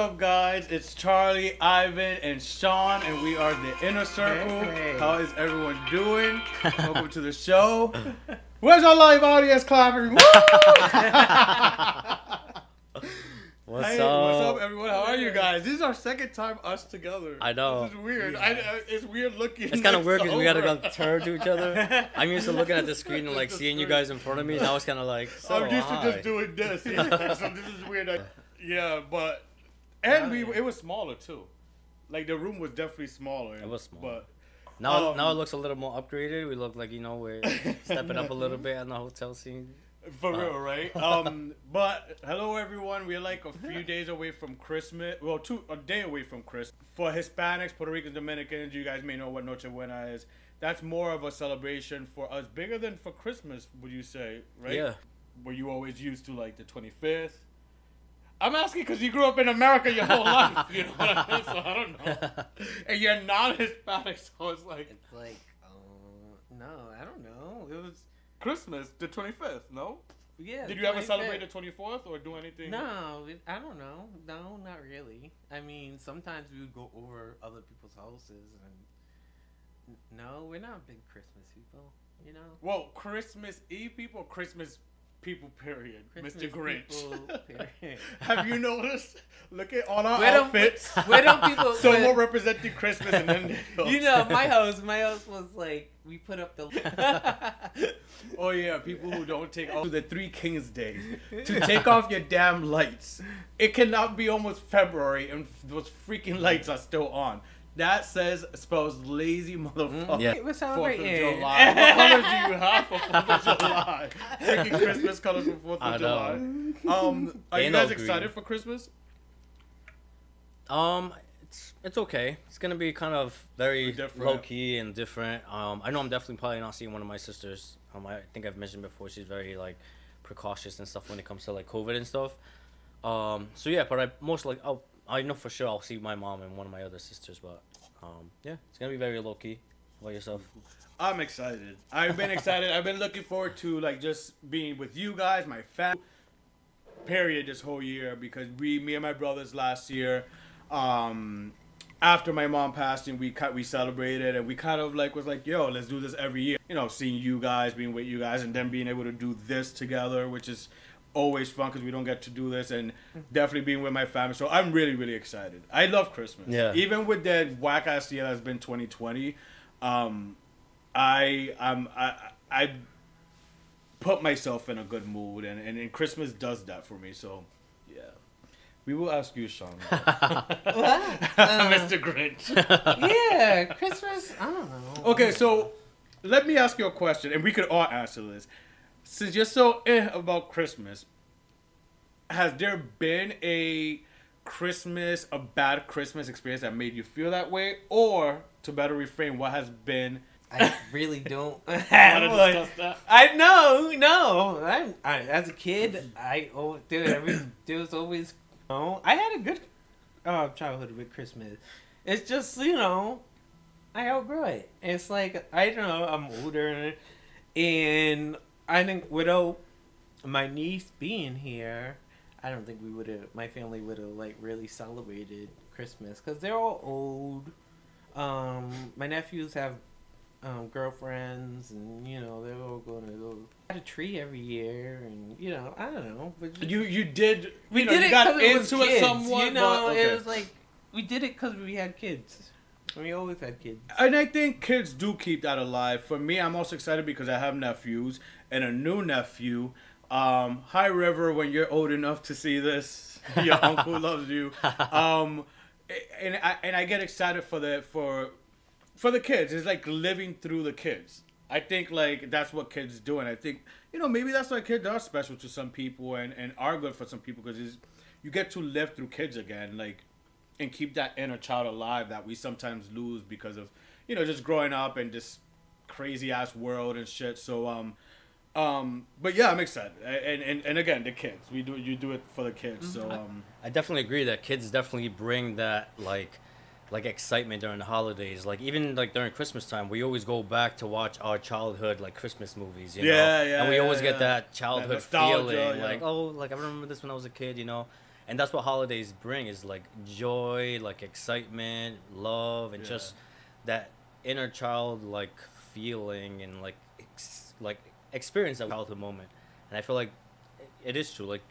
up, guys? It's Charlie, Ivan, and Sean, and we are the Inner Circle. Hey. How is everyone doing? Welcome to the show. Where's our live audience clapping? Woo! What's Hey, up? what's up, everyone? How are you guys? This is our second time us together. I know. This is weird. I, I, it's weird looking. It's kind of weird because we gotta go turn to each other. I'm used to looking at the screen and like seeing you guys in front of me. Now it's kind of like. So I'm used to just doing this. Yeah, so this is weird. I- yeah, but and we it was smaller too. Like the room was definitely smaller. It was small. But Now, Um, now it looks a little more upgraded. We look like you know we're stepping up a little bit on the hotel scene. for Uh. real, right? Um, but hello everyone. We're like a few days away from Christmas. Well, two a day away from Christmas. For Hispanics, Puerto Ricans, Dominicans, you guys may know what Noche Buena is. That's more of a celebration for us, bigger than for Christmas. Would you say, right? Yeah. Were you always used to like the twenty fifth? I'm asking because you grew up in America your whole life. You know what I mean? So I don't know. And you're non-Hispanic, so it's like It's like, uh, no, I don't know. It was, Christmas, the 25th. No? yeah. Did you ever celebrate the 24th or do anything? No, I don't know. No, not really. I mean, sometimes we would go over other people's houses, and no, we're not big Christmas people. You know, Well, Christmas Eve people, Christmas people, period. Christmas Mr. Grinch. people, period. Have you noticed? Look at all our Where don't- outfits. where don't people- Someone where- representing Christmas and then. you know, my house, my house was like we put up the. Oh yeah, people who don't take off the Three Kings Days to take off your damn lights. It cannot be almost February and those freaking lights are still on. That says spells lazy motherfucker. Yeah. We're Fourth of celebrating. July. What colors do you have for Fourth of July? Freaking Christmas colors for Fourth I of know. July. Um, are you Ain't no guys excited green. for Christmas? Um, it's it's okay. It's gonna be kind of very Different. low key and different. Um, I know I'm definitely probably not seeing one of my sisters. Um, I think I've mentioned before she's very like precautious and stuff when it comes to like COVID and stuff. Um, so yeah, but I most like I'll I know for sure I'll see my mom and one of my other sisters, but um, yeah, it's gonna be very low key. How about yourself? I'm excited. I've been excited. I've been looking forward to like just being with you guys, my family. Period. This whole year because we, me and my brothers last year, um, after my mom passed, and we cut, we celebrated, and we kind of like was like, yo, let's do this every year. You know, seeing you guys, being with you guys, and then being able to do this together, which is always fun because we don't get to do this, and definitely being with my family. So I'm really, really excited. I love Christmas. Yeah. Even with that whack ass year that's been 2020, um, I um I I put myself in a good mood, and, and, and Christmas does that for me. So, yeah, we will ask you, Sean, Mr. Grinch. yeah, Christmas. I don't know. Okay, so let me ask you a question, and we could all answer this. Since you're so eh about Christmas, has there been a Christmas, a bad Christmas experience that made you feel that way, or to better reframe, what has been? I really don't. I discuss that? I know, no. I'm I, as a kid. I oh, dude, every there was always. No, I had a good uh, childhood with Christmas. It's just you know, I outgrew it. It's like I don't know. I'm older, and I think without my niece being here, I don't think we would have. My family would have like really celebrated Christmas because they're all old. Um, my nephews have um, girlfriends, and you know they're all going to go at a tree every year, and you know I don't know. But You you did we you know, did you it got it into kids. it somewhat, you know, okay. it was like we did it because we had kids. We always had kids. And I think kids do keep that alive. For me, I'm also excited because I have nephews and a new nephew. Um, hi River, when you're old enough to see this, your uncle loves you. Um, and I and I get excited for the for for the kids. It's like living through the kids. I think like that's what kids do, and I think you know maybe that's why kids are special to some people and and are good for some people because you get to live through kids again, like and keep that inner child alive that we sometimes lose because of you know just growing up and this crazy ass world and shit. So um um but yeah, I'm excited. And and, and again, the kids. We do you do it for the kids. So um I definitely agree that kids definitely bring that like like excitement during the holidays. Like even like during Christmas time, we always go back to watch our childhood like Christmas movies, you know. Yeah, yeah, And we yeah, always yeah. get that childhood nostalgia, feeling, yeah. like oh, like I remember this when I was a kid, you know. And that's what holidays bring is like joy, like excitement, love, and Yeah. just that inner child like feeling and like ex- like experience that childhood moment. And I feel like it is true. Like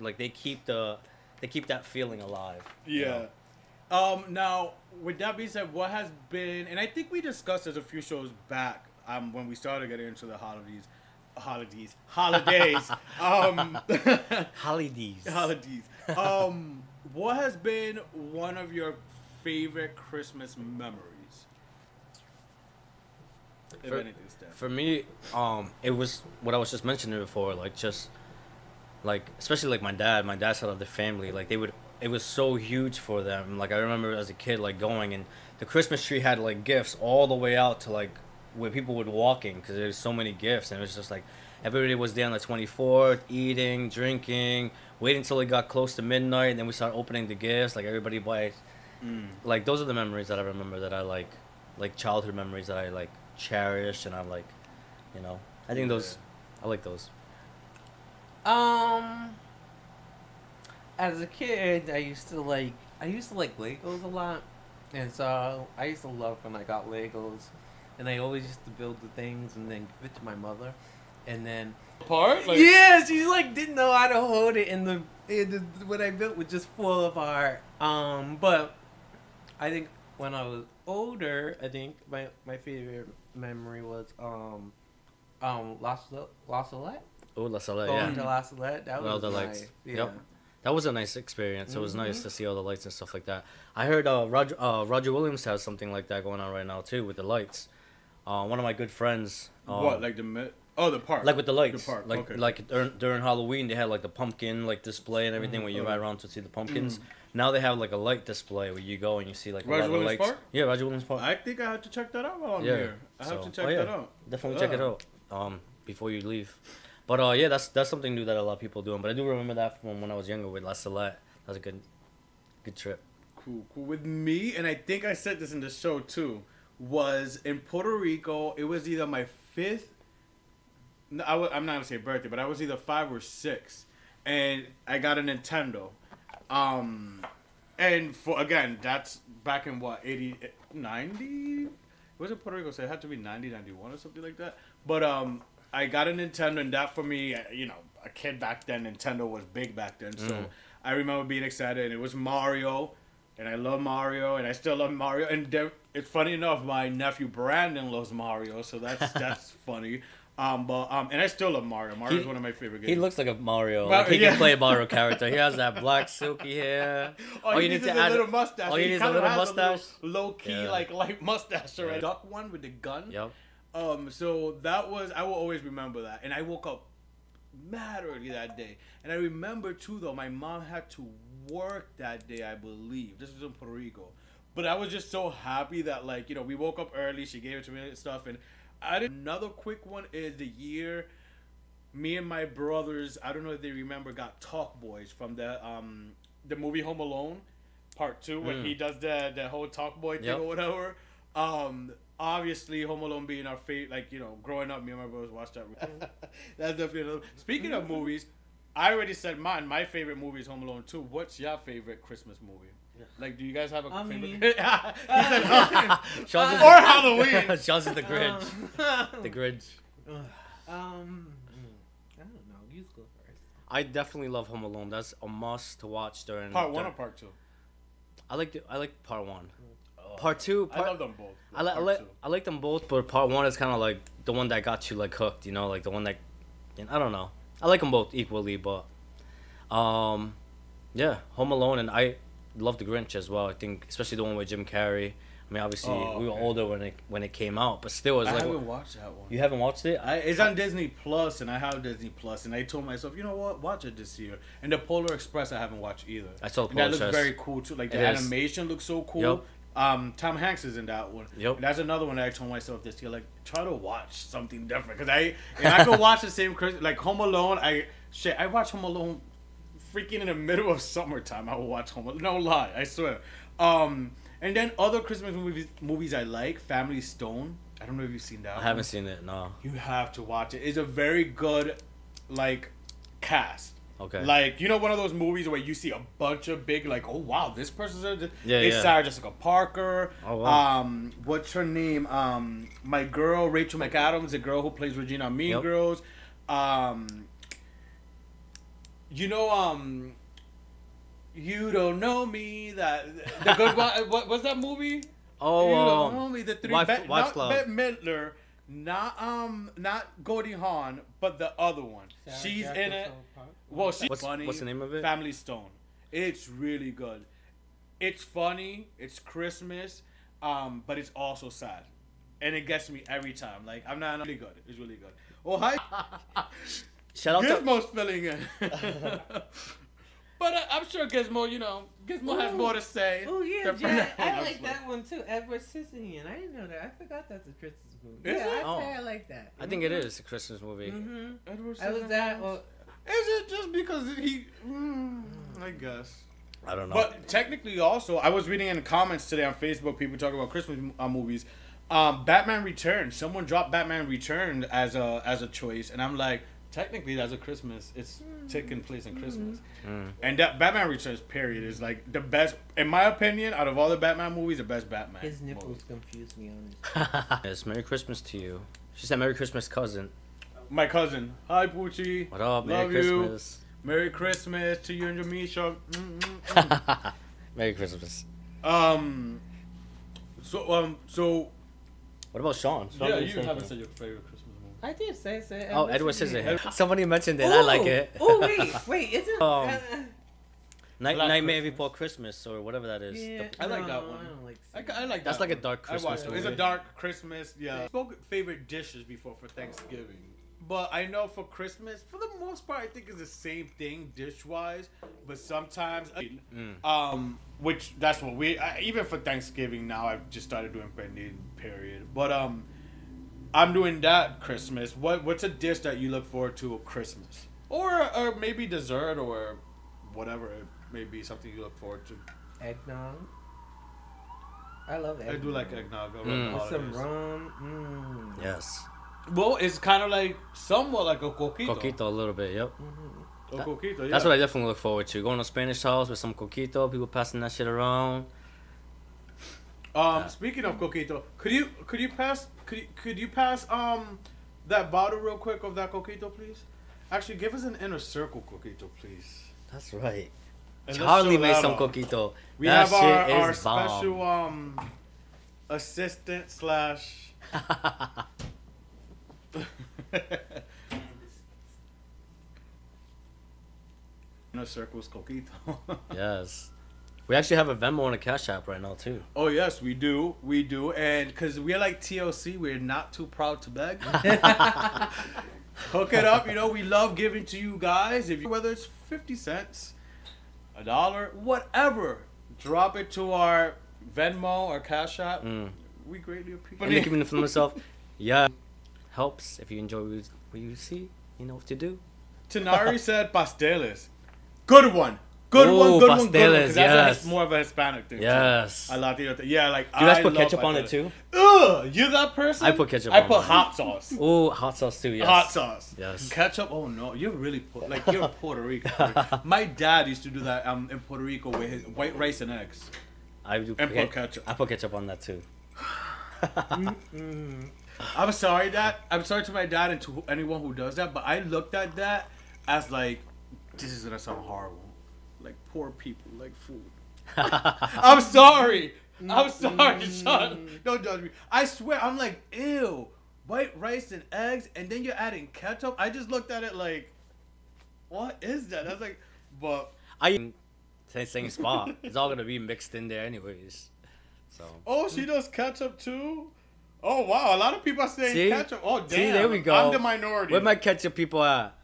like they keep the they keep that feeling alive. you Yeah. know? Um. Now, with that being said, what has been, and I think we discussed this a few shows back, um, when we started getting into the holidays, holidays, holidays, um, Holidays. holidays. Um, what has been one of your favorite Christmas memories? If For- anything, Steph. For me, um, it was what I was just mentioning before, like just like especially like my dad, my dad's side of the family, like they would it was so huge for them. Like I remember as a kid like going and the Christmas tree had like gifts all the way out to like where people would walking because there's so many gifts and it was just like everybody was there on the 24th eating drinking waiting until it got close to midnight and then we started opening the gifts like everybody buys. Mm. like those are the memories that I remember that I like like childhood memories that I like cherish and I like you know. I think those I like those. Um, as a kid, I used to like I used to like Legos a lot, and so I used to love when I got Legos, and I always used to build the things and then give it to my mother, and then Part? Like, yeah, she like didn't know how to hold it, and the, and the what I built was just full of art. Um, but I think when I was older, I think my my favorite memory was um um La Sol- La Salette. oh La Salette Going yeah to La Salette. That Well, was the my, lights. Yeah. Yep. that was a nice experience it was nice Mhm. to see all the lights and stuff like that I heard uh Roger uh Roger Williams has something like that going on right now too with the lights uh one of my good friends um, what? Like the mid? Oh, the park. like with the lights, The park. like okay. like during, during Halloween they had like the pumpkin like display and everything where you ride around to see the pumpkins. Mm. Now they have like a light display where you go and you see like a Roger lot of lights. Park? Yeah, Roger Williams Park. I think I have to check that out while I'm Yeah, here. I have so- to check oh, yeah. that out. Definitely check it out um before you leave. But uh yeah, that's that's something new that a lot of people are doing. But I do remember that from when I was younger with La Salette. That was a good good trip. Cool, cool. With me, and I think I said this in the show too, was in Puerto Rico. It was either my fifth. No, I w- I'm not gonna say birthday, but I was either five or six, and I got a Nintendo. Um, and for again, that's back in what 80, 90? Was it Puerto Rico? So it had to be 90, 91 or something like that. But um, I got a Nintendo, and that for me, uh, you know, a kid back then, Nintendo was big back then. So Mm. I remember being excited, and it was Mario, and I love Mario, and I still love Mario. And it's funny enough, my nephew Brandon loves Mario, so that's that's funny. Um, but um, and I still love Mario. Mario's He- one of my favorite games. He looks like a Mario. Mar- Like he yeah. can play a Mario character. He has that black silky hair. All, you need, to add is a little mustache. all you He need is a kinda little has mustache. low key, Yeah. like light mustache, right? Yeah. Duck one with the gun. Yep. Um, so that was I will always remember that, and I woke up mad early that day, and I remember too though my mom had to work that day, I believe. This was in Puerto Rico, but I was just so happy that like you know we woke up early, she gave it to me and stuff, and I did another quick one is the year me and my brothers I don't know if they remember got Talk Boys from the um the movie Home Alone part two when Mm. he does the the whole Talk Boy thing Yep. or whatever. Um, obviously Home Alone being our favorite, like you know, growing up, me and my brothers watched that. That's definitely. Another. Speaking of movies, I already said mine. My favorite movie is Home Alone two. What's your favorite Christmas movie? Like, do you guys have a I favorite? mean- He said no. Or Halloween. Sean's is the Grinch. Um, the Grinch. um, I don't know. You go first. I definitely love Home Alone. That's a must to watch during Part one or part two? I like the, I like part one. Oh, Part two, I love them both. I like I Part like two. I like them both, but part one is kind of like the one that got you like hooked. You know, like the one that and I don't know. I like them both equally, but um, yeah, Home Alone and I love the Grinch as well. I think especially the one with Jim Carrey. I mean, obviously Oh, we were okay. older when it when it came out, but still, it's I like haven't watched that one. you haven't watched it. I, it's on Disney Plus, and I have Disney Plus, and I told myself, you know what, watch it this year. And the Polar Express, I haven't watched either. I saw And that Polar looks very cool too. Like the It is. animation looks so cool. Yep. Um, Tom Hanks is in that one. Yep. And that's another one that I told myself this year, like try to watch something different, because I and I could watch the same Chris like Home Alone. I shit, I watch Home Alone, freaking in the middle of summertime. I will watch Home Alone. No lie, I swear. Um, and then other Christmas movies movies I like, Family Stone. I don't know if you've seen that. I one. haven't seen it. No. You have to watch it. It's a very good, like, cast. Okay. Like you know, one of those movies where you see a bunch of big, like, oh wow, this person's a, Yeah, it's yeah. Sarah Jessica Parker. Oh, wow. Um, what's her name? Um, my girl Rachel McAdams, the girl who plays Regina Mean Yep. Girls. Um, you know, um, you don't know me. That the good one. What was that movie? oh, you don't um, know me. The three. Wife- Bette- Wives not Club. Bette Midler. Not um, not Goldie Hawn, but the other one. Sarah She's in it. Parker. Well, she's What's- funny. what's the name of it? Family Stone. It's really good. It's funny. It's Christmas, um, but it's also sad, and it gets me every time. Like I'm not really good. It's really good. Oh hi, shout out to Gizmo's filling in. but uh, I'm sure Gizmo, you know, Gizmo has more to say. Oh yeah, Jack, I Fernando. like that one too. Edward Scissorhands. I didn't know that. I forgot that's a Christmas movie. Is yeah, it? I Oh. say I like that. I think it is a Christmas movie. Mm-hmm. Edward I was that. Well, Is it just because he? Mm, I guess. I don't know. But technically, also, I was reading in the comments today on Facebook, people talking about Christmas uh, movies. Um, Batman Returns. Someone dropped Batman Returned as a as a choice, and I'm like, technically, that's a Christmas. It's taking place in Christmas, Mm. and that Batman Returns period is like the best, in my opinion, out of all the Batman movies, the best Batman. his movie. nipples confused me on this. yes, Merry Christmas to you. She said Merry Christmas, cousin. My cousin, hi Poochie. What up? Merry Love you. Christmas. Merry Christmas to you and your Misha. Mm, mm, mm. Merry Christmas. um. So um so What about Sean? Sean yeah, you haven't said your favorite Christmas movie. I did say say. Oh, Edward Scissorhands. Somebody mentioned it. I like it. Oh wait, wait, is it? Um, uh, Night, Black Nightmare Christmas. Before Christmas or whatever that is. yeah, The- I like no, that one. I don't like. I, I like That's that like a dark Christmas watched it. It's a dark Christmas. Yeah. I spoke favorite dishes before for Thanksgiving, but I know for Christmas, for the most part, I think it's the same thing dish wise. But sometimes, Mm. um, which that's what we I, even for Thanksgiving now. I've just started doing Brendan period, but um, I'm doing that Christmas. What what's a dish that you look forward to at Christmas, or or maybe dessert or whatever it may be something you look forward to. eggnog. I love eggnog. I do like eggnog around Mm. With some rum. Mm. Yes. Well, it's kind of like somewhat like a coquito. Coquito a little bit, yep. Mhm. A coquito, yeah. That's what I definitely look forward to. Going to Spanish house with some coquito, people passing that shit around. Um, Yeah. speaking of coquito, could you could you pass could you, could you pass um that bottle real quick of that coquito, please? Actually, give us an inner circle coquito, please. That's right. And Charlie made some coquito. We that have our, our bomb. special um assistant slash. inner circles coquito. yes. We actually have a Venmo and a Cash App right now too. Oh yes, we do, we do, and because we're like TLC, we're not too proud to beg. Hook it up, you know. We love giving to you guys. If you, whether it's fifty cents, a dollar, whatever, drop it to our Venmo or Cash App. Mm. We greatly appreciate. And making it for myself. Yeah. Helps if you enjoy what you- see. You know what to do. Tanari said pasteles. Good one. Good Ooh, one. Good one. Good one. 'cause pasteles, that's a- yes. more of a Hispanic thing. too. Yes. A Latino thing. Yeah, like Do you guys I put ketchup on it too? Ugh, you that person? I put ketchup. I put hot sauce. Ooh, hot sauce too. Yes. Hot sauce. Yes. Ketchup. Oh no, you're really like you're Puerto Rico. My dad used to do that um in Puerto Rico with his white rice and eggs. I do. And put put ketchup. I put ketchup on that too. I'm sorry, Dad. I'm sorry to my dad and to anyone who does that, but I looked at that as like, this is gonna sound horrible. Like poor people like food. I'm sorry. I'm mm-hmm. sorry, son. Don't judge me. I swear, I'm like, ew, white rice and eggs, and then you're adding ketchup. I just looked at it like, what is that? That's like, but I same same spot. It's all gonna be mixed in there anyways. So. oh, she does ketchup too. Oh wow, a lot of people are saying See? ketchup. Oh damn, See, there we go. I'm the minority. Where my ketchup people at?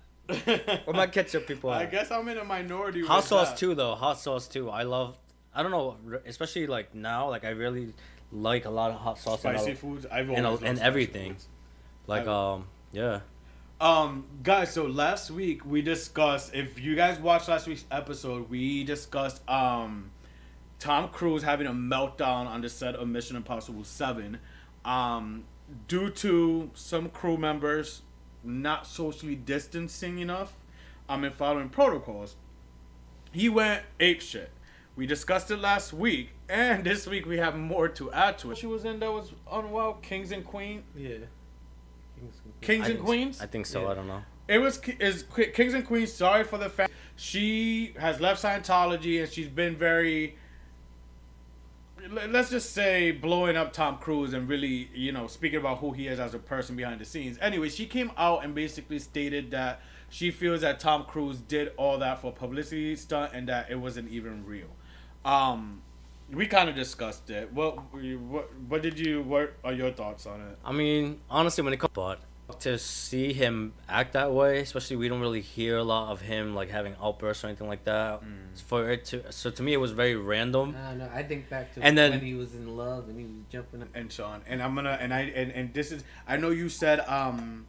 Where my ketchup people I guess I'm in a minority. Hot sauce that. too, though. Hot sauce too. I love. I don't know, especially like now. Like I really like a lot of hot sauce Spicy a- foods. I've and, always a- loved and everything. foods. Like I- um, yeah. Um, guys. So last week we discussed. If you guys watched last week's episode, we discussed um, Tom Cruise having a meltdown on the set of Mission Impossible Seven, um, due to some crew members not socially distancing enough. um, and following protocols. He went ape shit. We discussed it last week, and this week we have more to add to it. She was in that was unwell, Kings and Queens. Yeah. Kings I and Queens. I think so. Yeah. I don't know. It was is Kings and Queens. Sorry for the fact she has left Scientology and she's been very. Let's just say blowing up Tom Cruise and really, you know, speaking about who he is as a person behind the scenes. Anyway, she came out and basically stated that she feels that Tom Cruise did all that for publicity stunt and that it wasn't even real. Um, we kind of discussed it. What, what, what did you? What are your thoughts on it? I mean, honestly, when it comes, but to see him act that way, especially we don't really hear a lot of him like having outbursts or anything like that. For it to, so to me, it was very random. I don't. I think back to And then- when he was in love and he was jumping. Up. and Sean, and I'm gonna and I and, and this is I know you said um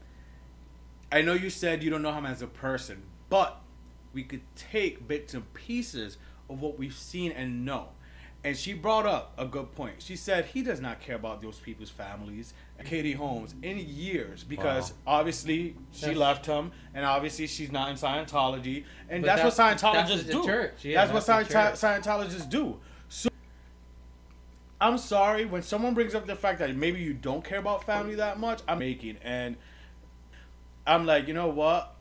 I know you said you don't know him as a person, but we could take bits and pieces of what we've seen and know. And she brought up a good point. She said he does not care about those people's families, Katie Holmes, in years because Wow. obviously she That's- left him, and obviously she's not in Scientology, and But that's, what Scientologists that's do. church. Yeah, that's, what that's the Scienti- Scientologists do. So I'm sorry when someone brings up the fact that maybe you don't care about family that much. I'm making and I'm like, you know what?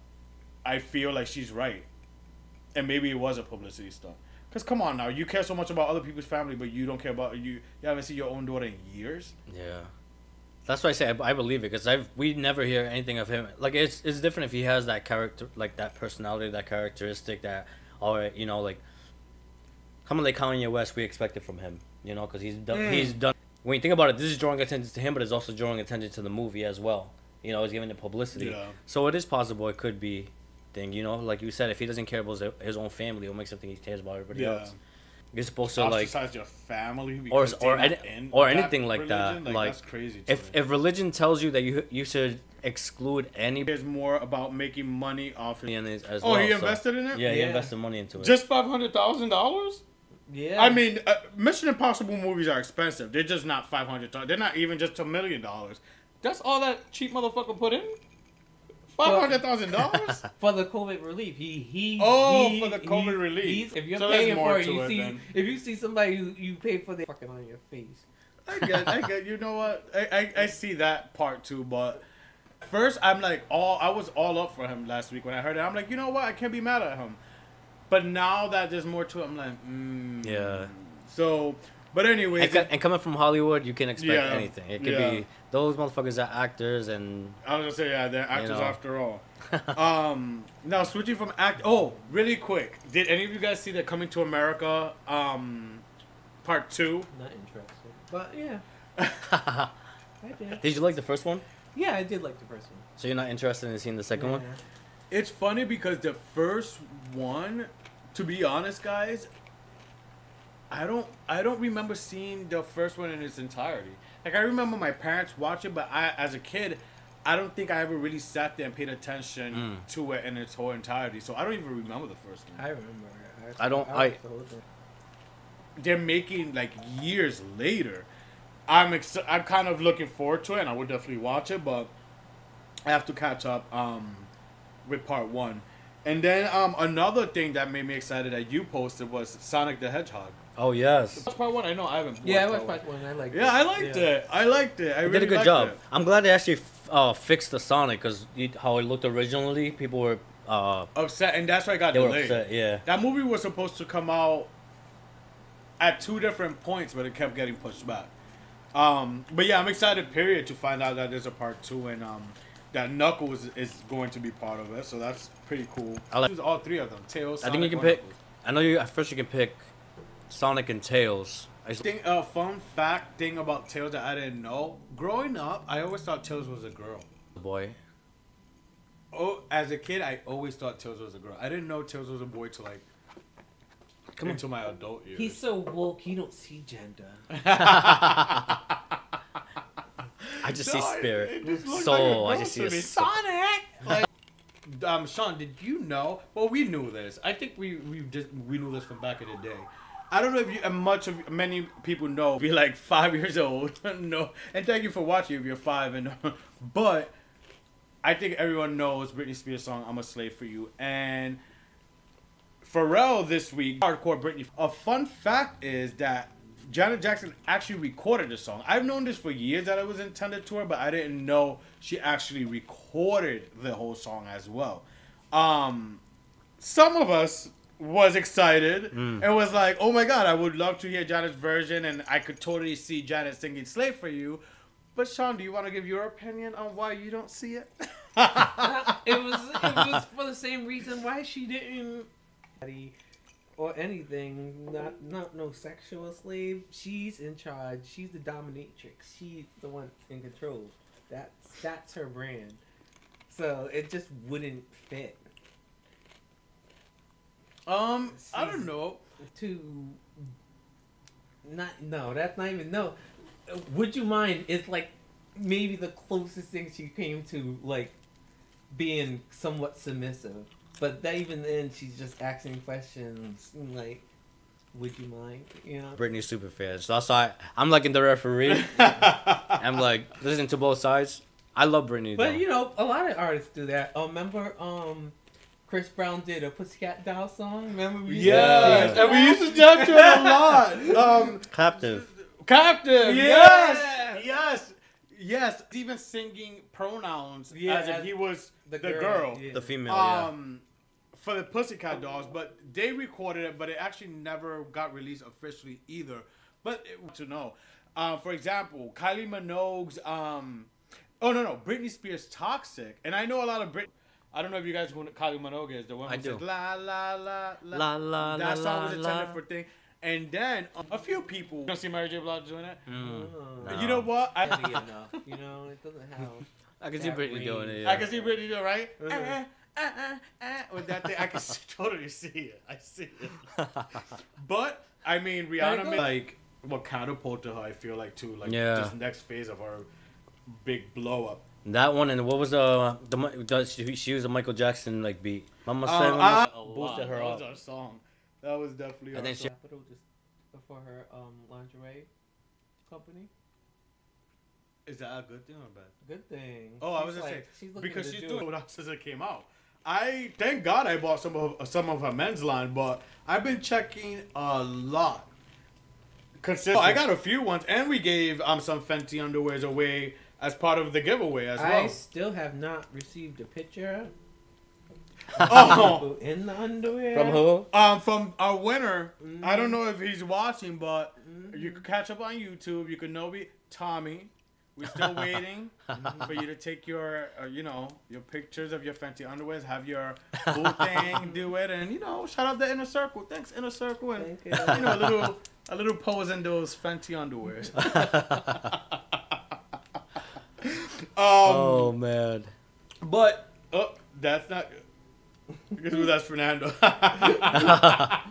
I feel like she's right, and maybe it was a publicity stunt. Cause come on now, you care so much about other people's family, but you don't care about you. You haven't seen your own daughter in years. Yeah, that's why I say I, I believe it because I've we never hear anything of him. Like it's it's different if he has that character, like that personality, that characteristic, that or you know like someone like Kanye West, we expect it from him. You know, because he's done. Mm. He's done. When you think about it, this is drawing attention to him, but it's also drawing attention to the movie as well. You know, he's giving it publicity. Yeah. So it is possible it could be thing. You know, like you said, if he doesn't care about his, his own family, it'll make something he cares about everybody Yeah. else. You're supposed to like Ostracize your family or or any, or anything like that. religion? Like, that's crazy. to if me. if religion tells you that you you should exclude any It's more about making money off it. in it as Oh, well. he so- invested in it. Yeah, he invested money into it. Just five hundred thousand dollars. Yeah. I mean, uh, Mission Impossible movies are expensive. They're just not five hundred. They're not even just a million dollars. That's all that cheap motherfucker put in. Five hundred thousand dollars. for the COVID relief, he he. Oh, he- for the COVID he- relief. he's- If you're So paying for it, you it see. then. If you see somebody who you pay for, the fucking on your face. I get, I get. You know what? I, I, I see that part too, but first I'm like all I was all up for him last week when I heard it. I'm like, you know what? I can't be mad at him. But now that there's more to it, I'm like, mm. Yeah. So, but anyway, and, and coming from Hollywood, you can expect Yeah, anything. It could yeah. be those motherfuckers are actors and I was gonna say yeah, they're actors know. after all. um, now switching from act. Oh, really quick. Did any of you guys see the Coming to America um, part two? Not interested. But yeah, I did. Did you like the first one? Yeah, I did like the first one. So you're not interested in seeing the second one? It's funny because the first one, to be honest, guys, I don't I don't remember seeing the first one in its entirety. Like I remember my parents watching, but I as a kid, I don't think I ever really sat there and paid attention Mm. to it in its whole entirety. So I don't even remember the first one. I remember. it. I don't- liked the whole thing. They're making like years later. I'm ex- I'm kind of looking forward to it, and I would definitely watch it, but I have to catch up um, with part one. And then um, another thing that made me excited that you posted was Sonic the Hedgehog. Oh yes. That's part one. I know I haven't. Yeah, I watched watched part one. I liked one. it. Yeah, I liked Yeah. it. I liked it. I They really did a good job. It. I'm glad they actually uh, fixed the Sonic because how it looked originally. People were uh, Upset, and that's why I got they were delayed. upset. Yeah. That movie was supposed to come out at two different points, but it kept getting pushed back. Um, but yeah, I'm excited. Period to find out that there's a part two and um, that Knuckles is going to be part of it. So that's pretty cool. I like- Choose all three of them. Tails. I think you can pick. Knuckles. I know you at first you can pick Sonic and Tails. I s- Thing, uh, fun fact thing about Tails that I didn't know. Growing up, I always thought Tails was a girl. boy. Oh, as a kid, I always thought Tails was a girl. I didn't know Tails was a boy till like Come on. into my adult years. He's so woke, he don't see gender. I just No, see spirit. it just Soul. like a I girl just see a Sonic. Like, um, Sean, did you know? Well, we knew this. I think we we just we knew this from back in the day. I don't know if you much of many people know. Be like five years old. no, and thank you for watching if you're five and. but I think everyone knows Britney Spears' song "I'm a Slave for You," and Pharrell this week, hardcore Britney. A fun fact is that Janet Jackson actually recorded the song. I've known this for years that it was intended to her, but I didn't know she actually recorded the whole song as well. Um, some of us was excited mm. and was like, "Oh my god, I would love to hear Janet's version," and I could totally see Janet singing "Slave for You." But Sean, do you want to give your opinion on why you don't see it? it was it was for the same reason why she didn't or anything. Not not no sexual slave. She's in charge. She's the dominatrix. She's the one in control. That's that's her brand. So it just wouldn't fit Um, I don't know. to not no. That's not even no. Would you mind? It's like maybe the closest thing she came to like being somewhat submissive. But that, even then, she's just asking questions like, "Would you mind?" You know. Britney's super fair. So that's why I'm like in the referee. I'm like listening to both sides. I love Britney. But though. you know, a lot of artists do that. Oh, remember, um, Chris Brown did a Pussycat Doll song. Remember? We used Yes, dance and we used to jump to it a lot. Um, captive. captive. Yeah. Yes, yes, yes. Even singing pronouns Yeah, as if he was the, the girl. girl, yeah. The female. yeah. Um, for the Pussycat Dolls, but they recorded it, but it actually never got released officially either. But it, to know, uh, for example, Kylie Minogue's um, oh no no, Britney Spears' "Toxic," and I know a lot of Brit. I don't know if you guys know who Kylie Minogue is. The one who I do. says la la la la. La, la, that la, song was la, intended la. for thing. And then um, a few people. You don't see Mary J. Blige doing it. Mm. No. You know what? I, heavy enough. You know, it doesn't have. I can see That Britney doing range. it. I can see Britney doing it, right. Uh, uh, uh, uh, with that thing, I can s- totally see it. I see it. But I mean, Rihanna made, like what catapulted her. I feel like too, like Yeah. this next phase of her big blow up. That one and what was the the, the she, she was a Michael Jackson like beat. Mama said Mama ah, said- boosted her that up. was our song. That was definitely. And our then song. she- Capital just for her um lingerie company. Is that a good thing or bad? Good thing. Oh, I was gonna like- say she's because to she's do doing it. what else since it came out. I thank God I bought some of some of her men's line, but I've been checking a lot. Consider I got a few ones, and we gave um some Fenty underwears away as part of the giveaway as I well. I still have not received a picture oh, in the underwear. From who? um, from our winner. I don't Mm. know if he's watching, but Mhm. you can catch up on YouTube. You can know me, Tommy. We're still waiting for you to take your, uh, you know, your pictures of your fancy underwears. Have your boo thing, do it, and you know, shout out the inner circle. Thanks, inner circle, and Thank you. you know, a little, a little pose in those fancy underwears. Um, oh man. but oh, that's not. Guess who that's Fernando. I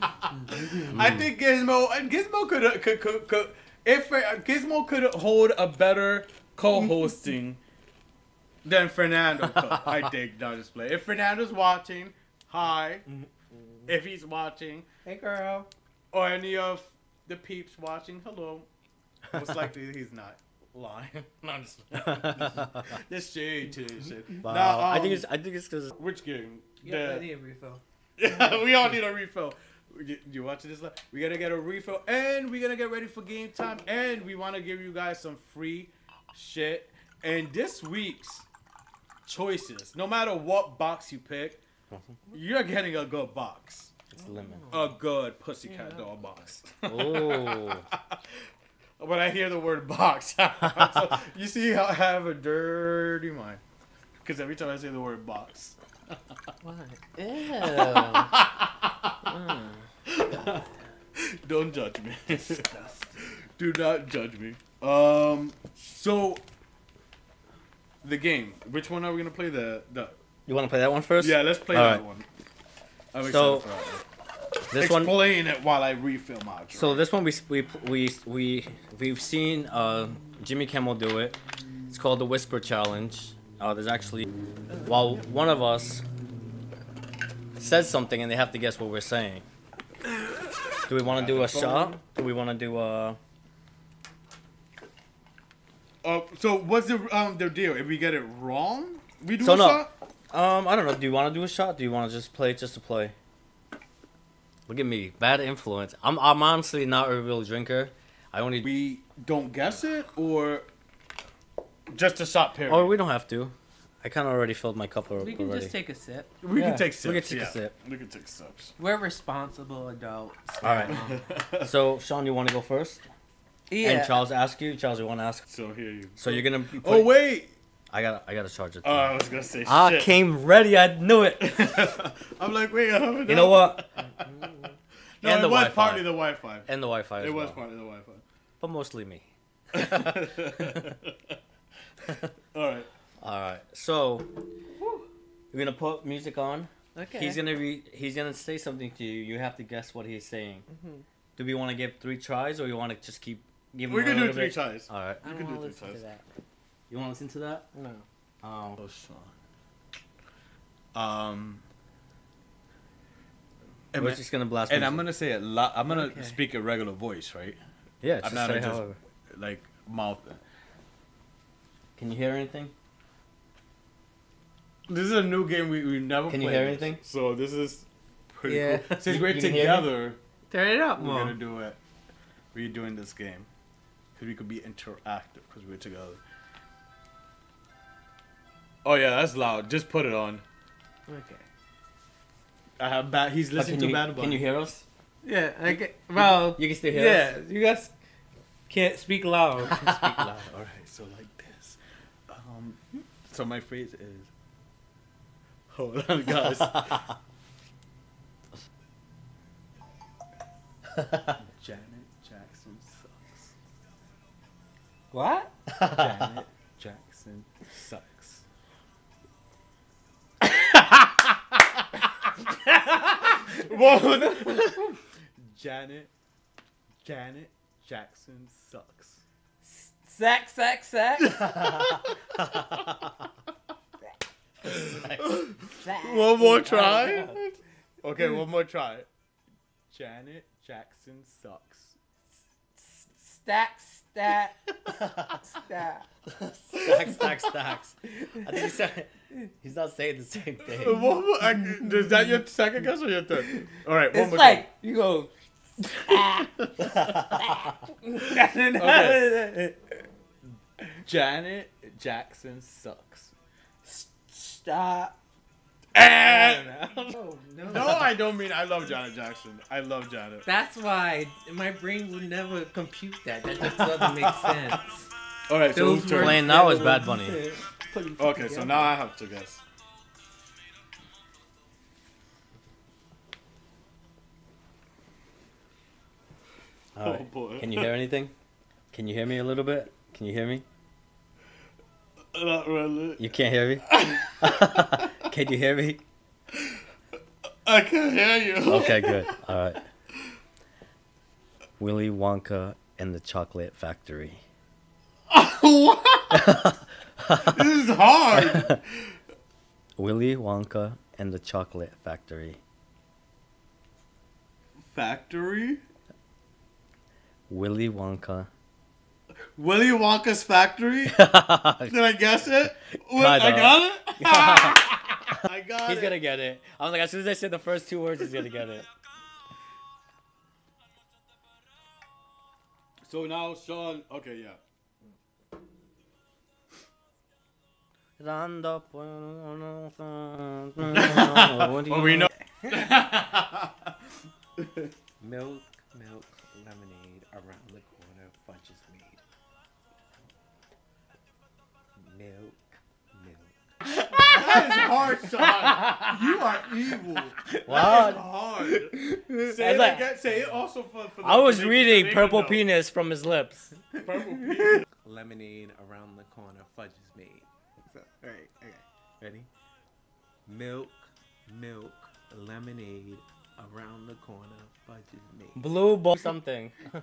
think Gizmo and Gizmo could could could, could if uh, Gizmo could hold a better co-hosting than Fernando could. I think not just play. If Fernando's watching, hi. If he's watching, Hey girl. or any of the peeps watching, hello. Most likely he's not lying. no, I'm just this shade to this shit. Wow. Now, I um, think it's I think it's because which game? Yeah, I The- need a refill. we all need a refill. You, you watching this? live? We gotta get a refill, and we gotta get ready for game time, and we want to give you guys some free shit. And this week's choices, no matter what box you pick, you're getting a good box, it's lemon. a good pussycat Yeah. doll box. Oh. when I hear the word box, so you see how I have a dirty mind, because every time I say the word box. Why? Ew. Mm. Don't judge me. Do not judge me. Um. So. The game. Which one are we gonna play? The the. You want to play that one first? Yeah, let's play All that right. one. I'm So, excited for that one. This one. Explain it while I refill my drink. So this one we we we we we've seen uh, Jimmy Kimmel do it. It's called the Whisper Challenge. Uh, there's actually while one of us says something and they have to guess what we're saying. Do we want to do a shot? Do we want to do a? Uh, so what's the um the deal? If we get it wrong, We do So a no. shot? Um, I don't know. Do you want to do a shot? Do you want to just play just to play? Look at me, bad influence. I'm I'm honestly not a real drinker. I only. We don't guess it or just a shot period. or we don't have to. I kind of already filled my cup up We can already. just take a sip. we Yeah, can take we sips. can take a sip. We can take sips. We're responsible adults. All right. so Sean, you want to go first? Yeah. And Charles ask you. Charles, you want to ask? So here you. So you're gonna. Be Oh wait. I got. I got to charge it. Oh, I was gonna say I shit. came ready. I knew it. I'm like, wait, I haven't You know what? No, And it the was Wi-Fi. partly the Wi-Fi. And the Wi-Fi. As It was well. partly the Wi-Fi. but mostly me. All right. All right. So we're gonna put music on. Okay. He's gonna re- He's gonna say something to you. You have to guess what he's saying. Mhm. Do we want to give three tries, or you want to just keep giving? We're gonna do three bit? tries. All right. I You don't can want do to three listen to tries. That. You want to listen to that? No. Um, Oh, Sean. Um. And, we're just gonna blast. and I'm gonna say it. Lo- I'm gonna Okay. speak a regular voice, right? Yeah. I'm not say just- Like mouth. Can you hear anything? This is a new game we we never. Can you played hear anything? So this is pretty Yeah. cool. Since You- we're you can hear me? together, Turn it up we're more. gonna do it. We're doing this game because we could be interactive because we're together. Oh yeah, that's loud. Just put it on. Okay. I have bad. He's listening to you, Bad Bunny. Can you hear us? Yeah. I get, well. You can still hear us. yeah. You guys can't speak loud. Speak loud. All right. So like this. Um. So my phrase is. Hold on, guys. Janet Jackson sucks. what? Janet Whoa. Janet Janet Jackson sucks. Sack, sack, sack. One more try. Okay, one more try. Janet Jackson sucks. Stack, stack, stack. stacks, stacks, stacks. I think he said he's not saying the same thing. One more, I, is that your second guess or your third? All right, one It's more. like you go. Janet Jackson sucks. Stop. Oh, no. No, I don't mean I love Janet Jackson. I love Janet. That's why my brain would never compute that. That just doesn't make sense. All right, so Those whose turn? Playing now never is Bad Bunny. fit. Put Okay, so now I have to guess. All Oh boy. Can you hear anything? Can you hear me a little bit? Can you hear me? Not really. You can't hear me? Can you hear me? I can hear you. Okay, good. All right. Willy Wonka and the Chocolate Factory. what? this is hard. Willy Wonka and the Chocolate Factory. Factory? Willy Wonka. Willy Wonka's factory? Did I guess it? Wait, I Kinda. got it? I got He's it. gonna get it. I was like, as soon as I said the first two words, he's gonna get it. So now, Sean. Okay, yeah. Well, we know. Milk, milk, That is hard, Sean. You are evil. That What? is hard. Say That's it like- again. Say it also for. for the, I was for reading for Purple know. Penis from his lips. Purple penis. Lemonade around the corner, fudge is made. So, all right, okay. Ready? Milk, milk, lemonade around the corner, fudge is made. Blue ball something.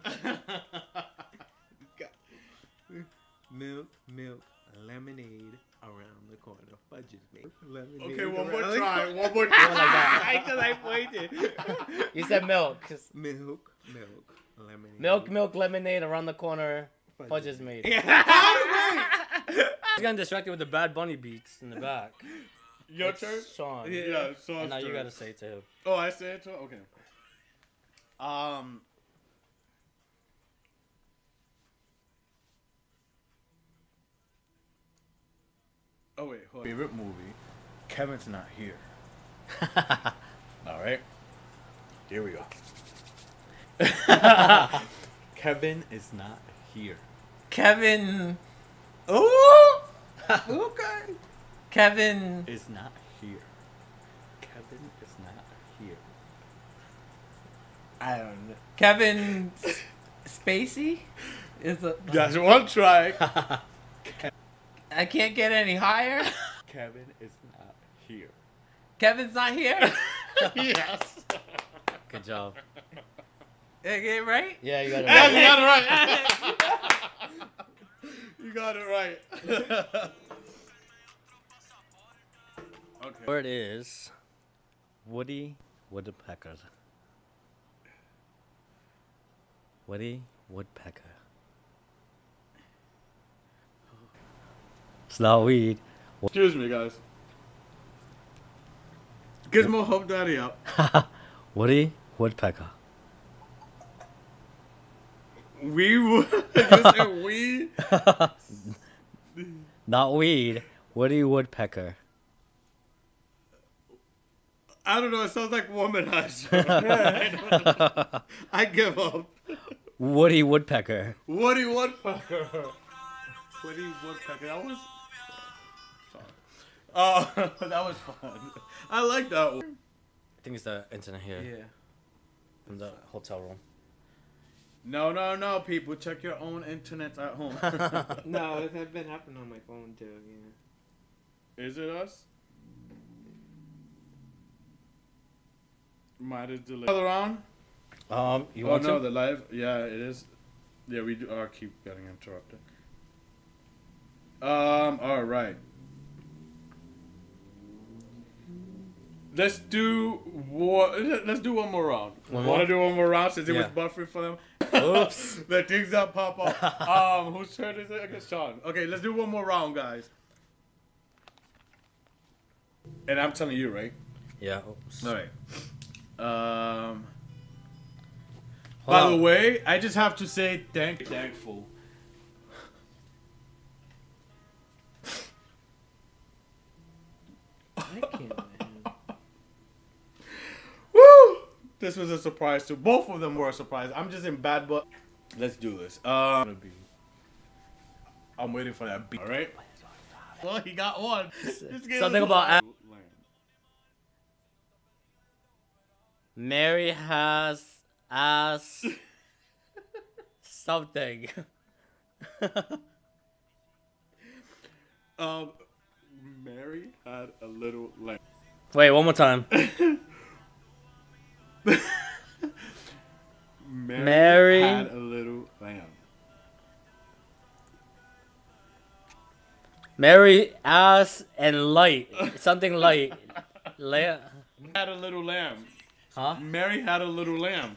Milk, milk, lemonade around the corner, fudge is made. Lemonade Okay, one more around the try. corner- One more like that. try. Because I pointed. You said milk. Milk, milk, lemonade. Milk, milk, lemonade around the corner. Fudge is made. How did, He's getting distracted with the Bad Bunny beats in the back. Your It's turn. Sean. Yeah. Yeah. So And now you gotta say it to him. Oh, I say it too. Okay. Um. Oh wait, hold on. favorite movie. Kevin's not here. All right. Here we go. Kevin is not here. Kevin. Oh. okay. Kevin. Is not here. Kevin is not here. I don't know. Kevin Spacey is a. That's one try. I can't get any higher. Kevin is not here. Kevin's not here. yes. Good job. Did I get it right? Yeah, you got it. Yeah, you right. got it right. you got it right. okay. Word is Woody Woodpecker. Woody Woodpecker. It's not weed. Excuse me, guys. Gizmo, help daddy up. Woody Woodpecker. We would. we. Not weed. Woody Woodpecker. I don't know. It sounds like womanizer. I. I give up. Woody Woodpecker. Woody Woodpecker. Woody Woodpecker. That was. Oh, that was fun. I like that one. I think it's the internet here Yeah. from the hotel room. No, no, no, people. Check your own internet at home. No, it has been happening on my phone too. Yeah. Is it us? Might have delayed. Another round? Um, you oh want no, to? the live. Yeah, it is. Yeah, we do. Oh, keep getting interrupted. Um. All Let's do one. Let's do one more round. One Want to do one more round since it was buffering for them? Oops. the things that pop up. um, whose turn is it? I guess Sean. Okay, let's do one more round, guys. And I'm telling you, right? Yeah. Oops. All right. Um. Hold by on. the way, I just have to say thank thankful. I can't. man. Woo! This was a surprise too. Both of them were a surprise. I'm just in bad but let's do this. Um I'm waiting for that beat. Alright? Well he got one. Something about Mary has ass something. Um Mary had a little lamb. Wait, one more time. Mary, Mary- had a little lamb. Mary ass and light. Something light. La- Had a little lamb. huh? Mary had a little lamb.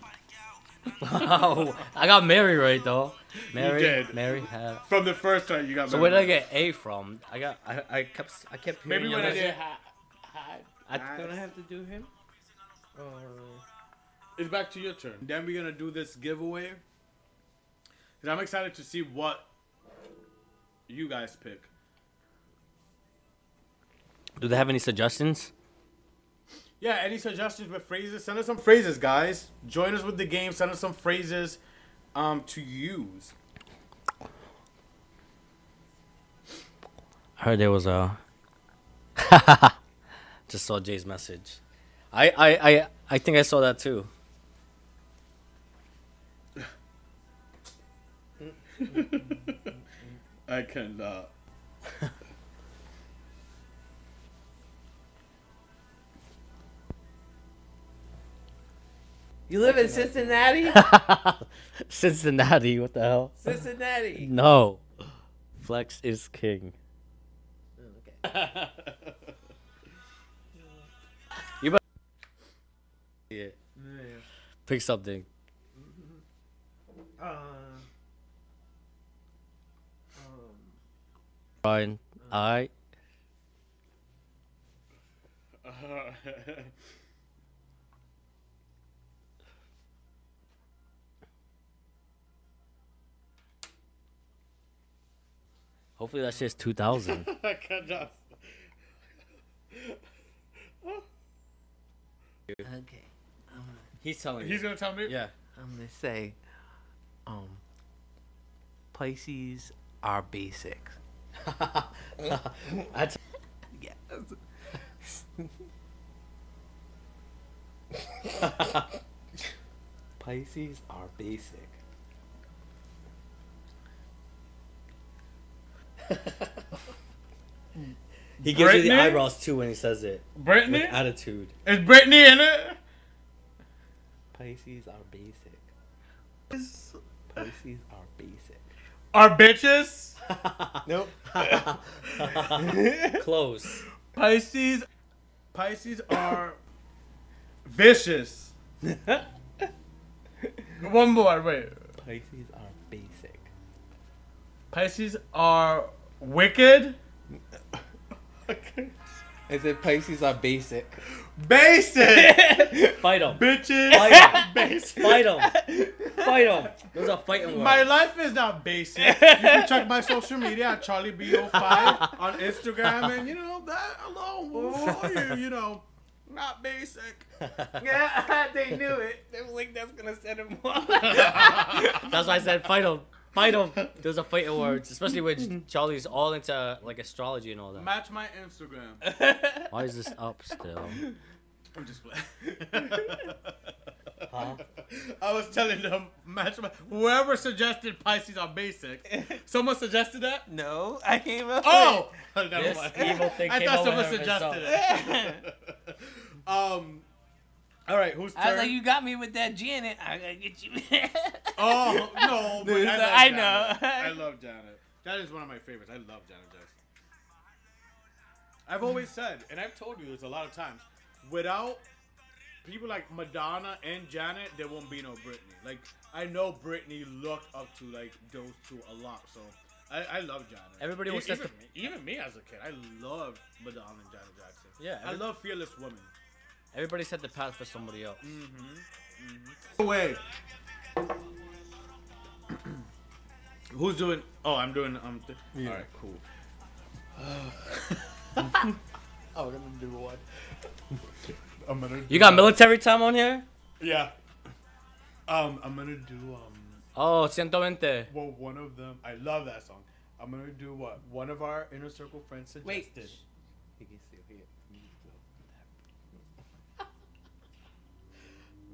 Wow. I got Mary right though. Mary. did. Mary had. From the first time you got So Mary. where did I get A from? I got. I, I kept. I kept. Maybe when I did message. ha- I, Don't have to do him? Or It's back to your turn. Then we're gonna do this giveaway. Cause I'm excited to see what you guys pick. do they have any suggestions? Yeah, any suggestions with phrases? Send us some phrases, guys. Join us with the game. Send us some phrases um, to use. I heard there was a. Just saw Jay's message. I, I, I, I think I saw that too. I cannot. you live in Cincinnati? Cincinnati, what the hell? Cincinnati. No. Flex is king. Okay. You better. Yeah. Yeah. Pick something. Uh, Fine. Alright. Hopefully that shit's 2000. I cannot. Okay. He's telling me He's gonna tell me. Yeah. I'm gonna say, um, Pisces are basic. That's Yes. Pisces are basic. he gives you the eyebrows too when he says it. Brittany With attitude. is Brittany in it? Pisces are basic. Pisces are basic. Are bitches? Nope. Close. Pisces. Pisces are vicious. One more. Wait. Pisces are basic. Pisces are wicked. I it Pisces are basic. Basic. Fight him. Bitches. Fight them. Basic. Fight him. Fight him. Those are fighting words. My life is not basic. You can check my social media at CharlieBO5 on Instagram, and you know that alone will show you, you know, not basic. yeah, they knew it. They were like, that's gonna set him off. That's why I said fight him. Fight him. Those are fighting words, especially when Charlie's all into like astrology and all that. Match my Instagram. Why is this up still? I'm just playing. Huh? I was telling them match my whoever suggested Pisces are basic. Someone suggested that. no, I came up. Oh, never This mind. evil thing I came thought someone suggested himself. it. um. All right, who's turn? I was like, you got me with that Janet. I gotta get you. Oh no, but I, I know. I love Janet. Janet's one of my favorites. I love Janet Jackson. I've always said, and I've told you this a lot of times, without people like Madonna and Janet, there won't be no Britney. Like I know Britney looked up to like those two a lot, so I, I love Janet. Everybody wants even, to- me, even me as a kid, I love Madonna and Janet Jackson. Yeah, I love Fearless Woman. Everybody set the path for somebody else. Mm-hmm, mm-hmm. Wait. Who's doing? Oh, I'm doing. Um. Th- All right, cool. Oh, we're gonna do one. I'm gonna. You got military time on here? Yeah. Um, I'm gonna do um. Oh, 120. Well, one of them. I love that song. I'm gonna do what one of our inner circle friends suggested. Wait. You can still hear.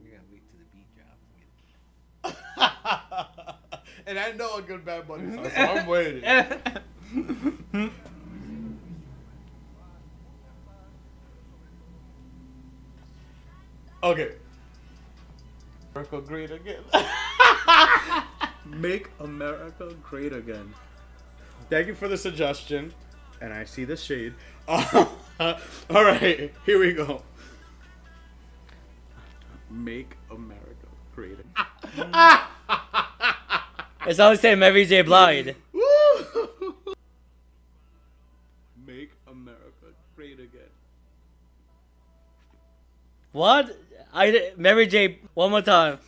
We gotta wait till the beat drops. and I know a good Bad Bunny song, so I'm waiting. Okay. America great again. Make America great again. Thank you for the suggestion. And I see the shade. All right, here we go. Make America great again. Mm. It's always saying Mary J. Blige. Woo! Make America great again. What? I Mary J. One more time.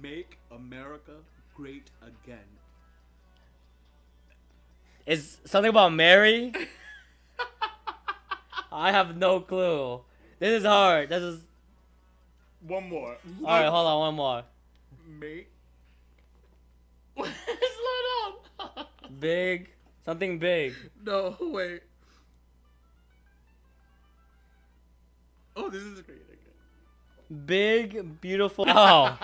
Make America great again. Is something about Mary? I have no clue. This is hard. This is. One more. All right, hold on. One more. Make. Slow down. Big. Something big. no, wait. Oh, this is great again. Big, beautiful. Oh.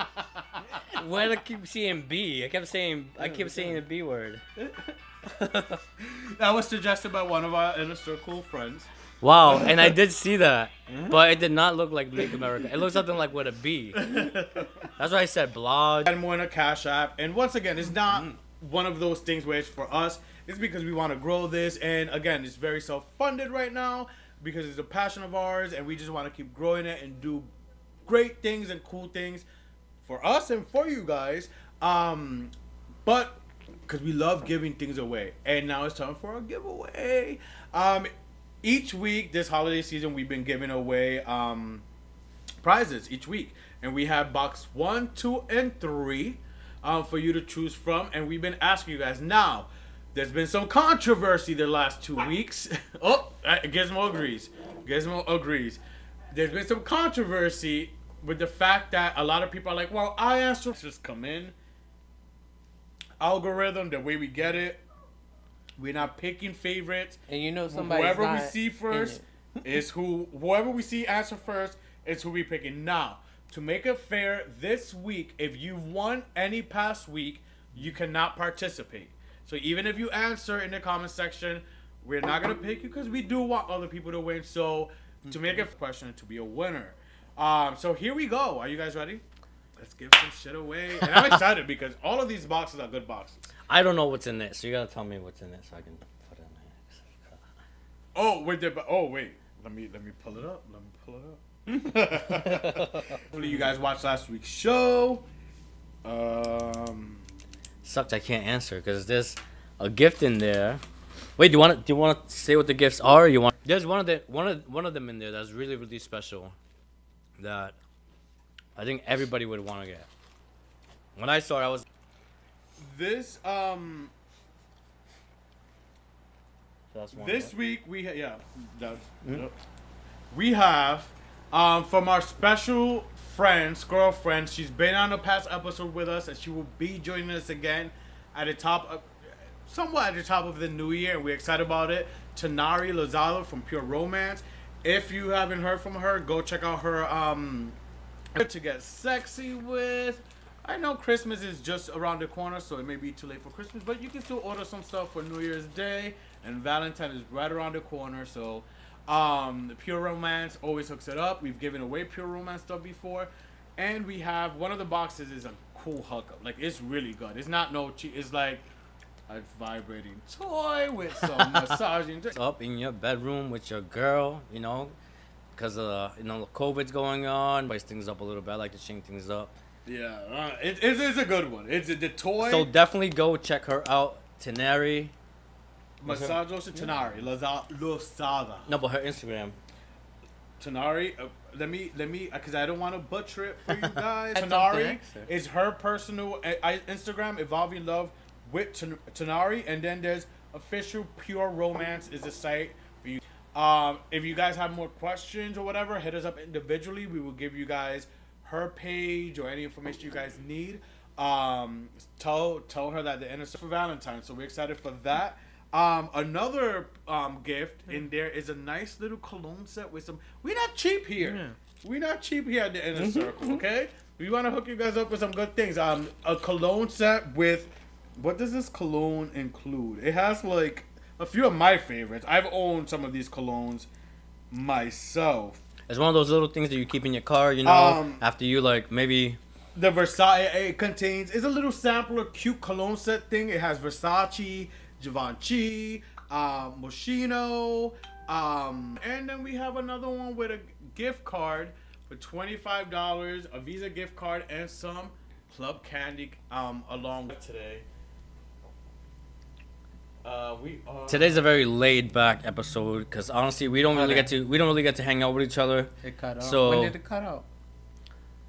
Why do I keep seeing B? I kept saying. I kept saying the B word. That was suggested by one of our inner circle friends. Wow, and I did see that, but it did not look like Make America. It looked something like with a B. That's why I said blog. and more in a cash app. And once again, it's not one of those things where it's for us. It's because we want to grow this. And again, it's very self-funded right now because it's a passion of ours, and we just want to keep growing it and do great things and cool things for us and for you guys. Um, but because we love giving things away. And now it's time for our giveaway. Um, each week this holiday season, we've been giving away um, prizes each week, and we have box one, two, and three um, for you to choose from. And we've been asking you guys now. There's been some controversy the last two weeks. oh, Gizmo agrees. Gizmo agrees. There's been some controversy with the fact that a lot of people are like, well, I answer just come in. Algorithm, the way we get it, we're not picking favorites. And you know somebody. Whoever we see first is who. Whoever we see answer first is who we picking. Now, to make it fair, this week, if you've won any past week, you cannot participate. So even if you answer in the comment section, we're not gonna pick you because we do want other people to win. So to make a question to be a winner. Um, so here we go. Are you guys ready? Let's give some shit away. And I'm excited because all of these boxes are good boxes. I don't know what's in it, so you gotta tell me what's in it so I can put it in there. Oh wait, there, oh wait. Let me let me pull it up. Let me pull it up. Hopefully you guys watched last week's show. Um, Sucks I can't answer because there's a gift in there. Wait, do you want to do you want to say what the gifts are? Or you want? There's one of the one of one of them in there that's really really special. That I think everybody would want to get. When I saw it, I was. this um That's one this of week we ha- yeah that's, Mm. yep. we have um from our special friends girlfriend she's been on a past episode with us and she will be joining us again at the top of somewhat at the top of the new year and we're excited about it tanari lozado from pure romance if you haven't heard from her go check out her um to get sexy with I know Christmas is just around the corner, so it may be too late for Christmas, but you can still order some stuff for New Year's Day, and Valentine is right around the corner. So, um, Pure Romance always hooks it up. We've given away Pure Romance stuff before, and we have one of the boxes is a cool hookup. Like it's really good. It's not no cheap. It's like a vibrating toy with some massaging. up in your bedroom with your girl, you know, because uh, you know COVID's going on, spice things up a little bit. I like to change things up. Yeah, uh, it, it's, it's a good one. It's a, the toy. So definitely go check her out, Teneri. Massage Tanari, Laza- Losada. No, but her Instagram. Tanari, uh, let me let me because I don't want to butcher it for you guys. That's Tanari up there. is her personal uh, Instagram, evolving love with Tanari, and then there's official pure romance is the site for you. Um, if you guys have more questions or whatever, hit us up individually. We will give you guys her page or any information you guys need. Um, tell tell her that the is for Valentine's, so we're excited for that. Um, another um, gift in there is a nice little cologne set with some. We're not cheap here. We're not cheap here at the inner circle. Okay, we want to hook you guys up with some good things. Um, a cologne set with what does this cologne include? It has like a few of my favorites. I've owned some of these colognes myself. It's one of those little things that you keep in your car, you know, Um, after you like maybe The Versace it contains is a little sampler, cute cologne set thing. It has Versace, Givenchy, um, Moschino, um, and then we have another one with a gift card for twenty five dollars, a Visa gift card, and some club candy um, along with today. Uh, we are today's a very laid back episode because honestly we don't really Okay. get to we don't really get to hang out with each other. It cut out. So- when did it cut out?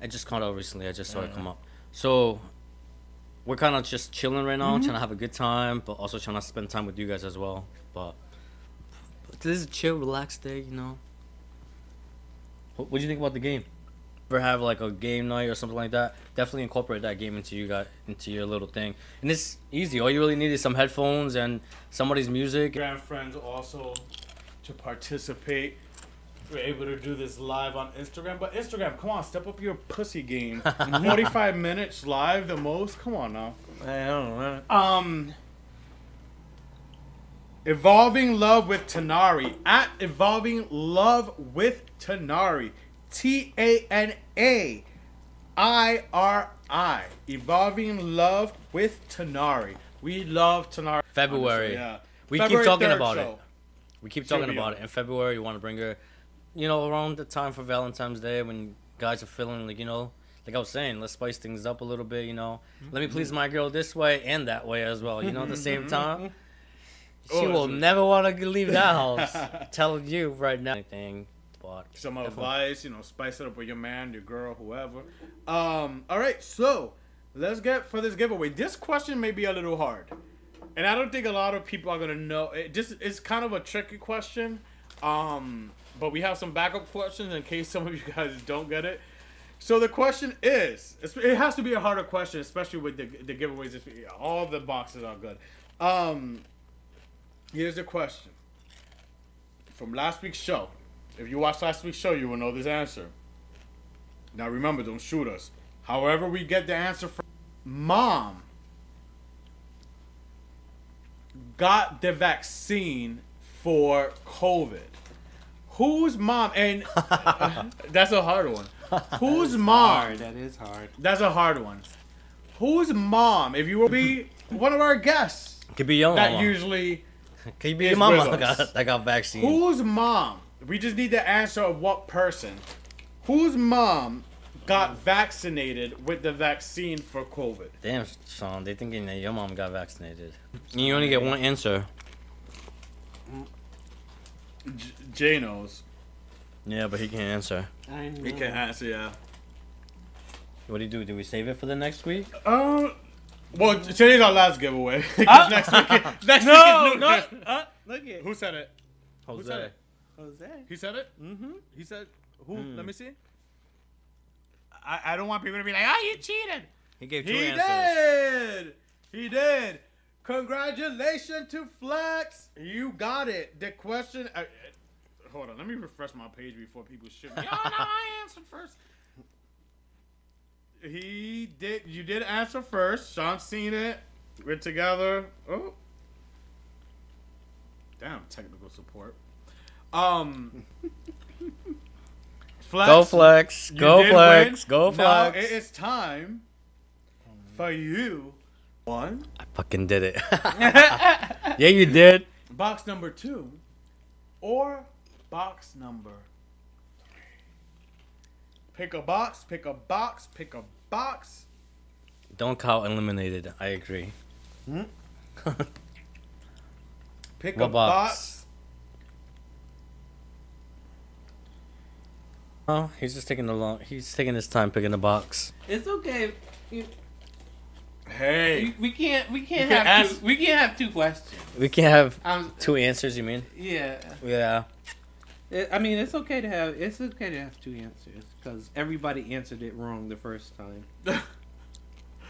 I just caught out recently. I just saw it come up. So we're kind of just chilling right now, trying to have a good time, but also trying to spend time with you guys as well. But, but this is a chill, relaxed day, you know. What do you think about the game? Ever have like a game night or something like that? Definitely incorporate that game into you got into your little thing, and it's easy. All you really need is some headphones and somebody's music. Instagram friends also to participate. We're able to do this live on Instagram, but Instagram, come on, step up your pussy game. Forty-five minutes live, the most. Come on now. I don't know. Um, evolving love with Tanari at evolving love with Tanari, T A N A I R I. Evolving love with Tanari. We love Tanari. February. yeah. We keep talking about show. it. We keep talking about it. In February, you want to bring her, you know, around the time for Valentine's Day when guys are feeling like, you know, like I was saying, let's spice things up a little bit. You know, let me mm-hmm. please my girl this way and that way as well. You know, at the same time. She Oh, will never want to leave that house. telling you right now. Anything, some Definitely. advice, you know, spice it up with your man, your girl, whoever. Um, all right, so let's get for this giveaway. This question may be a little hard, and I don't think a lot of people are gonna know. It just it's kind of a tricky question. Um, but we have some backup questions in case some of you guys don't get it. So the question is, it has to be a harder question, especially with the the giveaways. All the boxes are good. Um, here's the question from last week's show. If you watched last week's show, you will know this answer. Now remember, don't shoot us. However, we get the answer from mom got the vaccine for COVID. Whose mom? And that's a hard one. Whose mom? Hard. That is hard. That's a hard one. Whose mom? If you will be one of our guests could be your that mama. usually could be is your mama that got, that got vaccine. Whose mom? We just need the answer of what person. Whose mom got vaccinated with the vaccine for COVID? Damn, Sean, they thinking that your mom got vaccinated. You only get one answer. J- Jay knows. Yeah, but he can't answer. I know. He can't answer, yeah. What do you do? Do we save it for the next week? Um. Well, today's our last giveaway. 'Cause Ah. next week, next No, week is New no. Uh, look at Who said it? Jose. said it? Jose. He said it. Mm-hmm. He said who? Hmm. Let me see. I, I don't want people to be like, "Oh, you cheated." He gave two He answers. did. He did. Congratulations to Flex. You got it. The question. Uh, uh, hold on. Let me refresh my page before people shoot me. oh no, I answered first. He did. You did answer first. Sean seen it. We're together. Oh. Damn, technical support. Um. Flex. Go flex. Go flex. win. Go Now flex. it is time for you. One. I fucking did it. yeah, you did. Box number two. Or box number three. Pick a box, pick a box, pick a box. Don't count eliminated. I agree. Pick What a box? box. Oh, he's just taking the long. He's taking his time picking the box. It's okay. You- Hey. We, we can't. We can't You can have. ask- Two, we can't have two questions. We can have Um. two answers. You mean? Yeah. Yeah. It, I mean, it's okay to have. It's okay to have two answers because everybody answered it wrong the first time.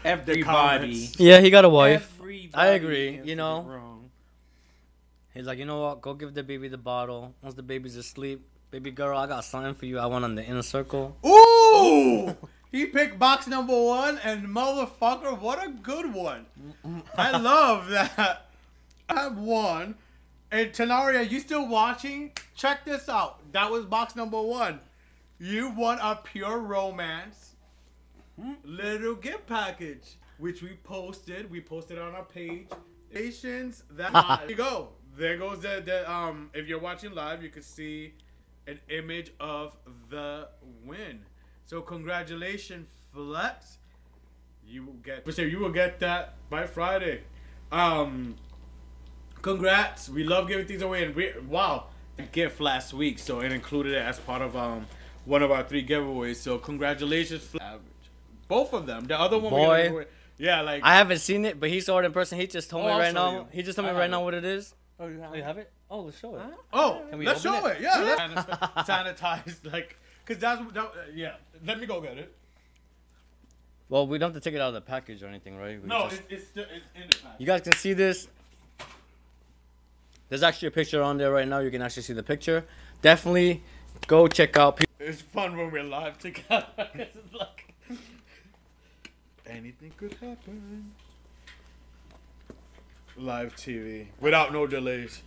Everybody. Yeah, he got a wife. Everybody I agree, you answered it know. Wrong. He's like, you know what? Go give the baby the bottle. Once the baby's asleep, baby girl, I got something for you. I want on the inner circle. Ooh! He picked box number one, and motherfucker, what a good one. I love that. I have one. And Tenaria, you still watching? Check this out. That was box number one. You won a pure romance little gift package, which we posted. We posted on our page. Patience. That there you go. There goes the, the um. If you're watching live, you can see an image of the win. So congratulations, Flex. You will get. So you will get that by Friday. Um. Congrats. We love giving things away, and we wow, a gift last week, so it included it as part of um one of our three giveaways. So congratulations, Flex. Both of them. The other one, Boy. give yeah, like I haven't seen it, but he saw it in person. He just told Oh, me right now. you. He just told me right have now what it is. Oh, you have Oh, you have it? Oh, let's show it. Oh, Can we let's show it? it. Yeah, let's sanitize. Like, cause that's that, uh, yeah. Let me go get it. Well, we don't have to take it out of the package or anything, right? We No, just- it's it's, still, it's in the pack. You guys can see this. There's actually a picture on there right now. You can actually see the picture. Definitely go check out. Pe- It's fun when we're live together. 'cause it's like anything could happen. Live TV without no delays.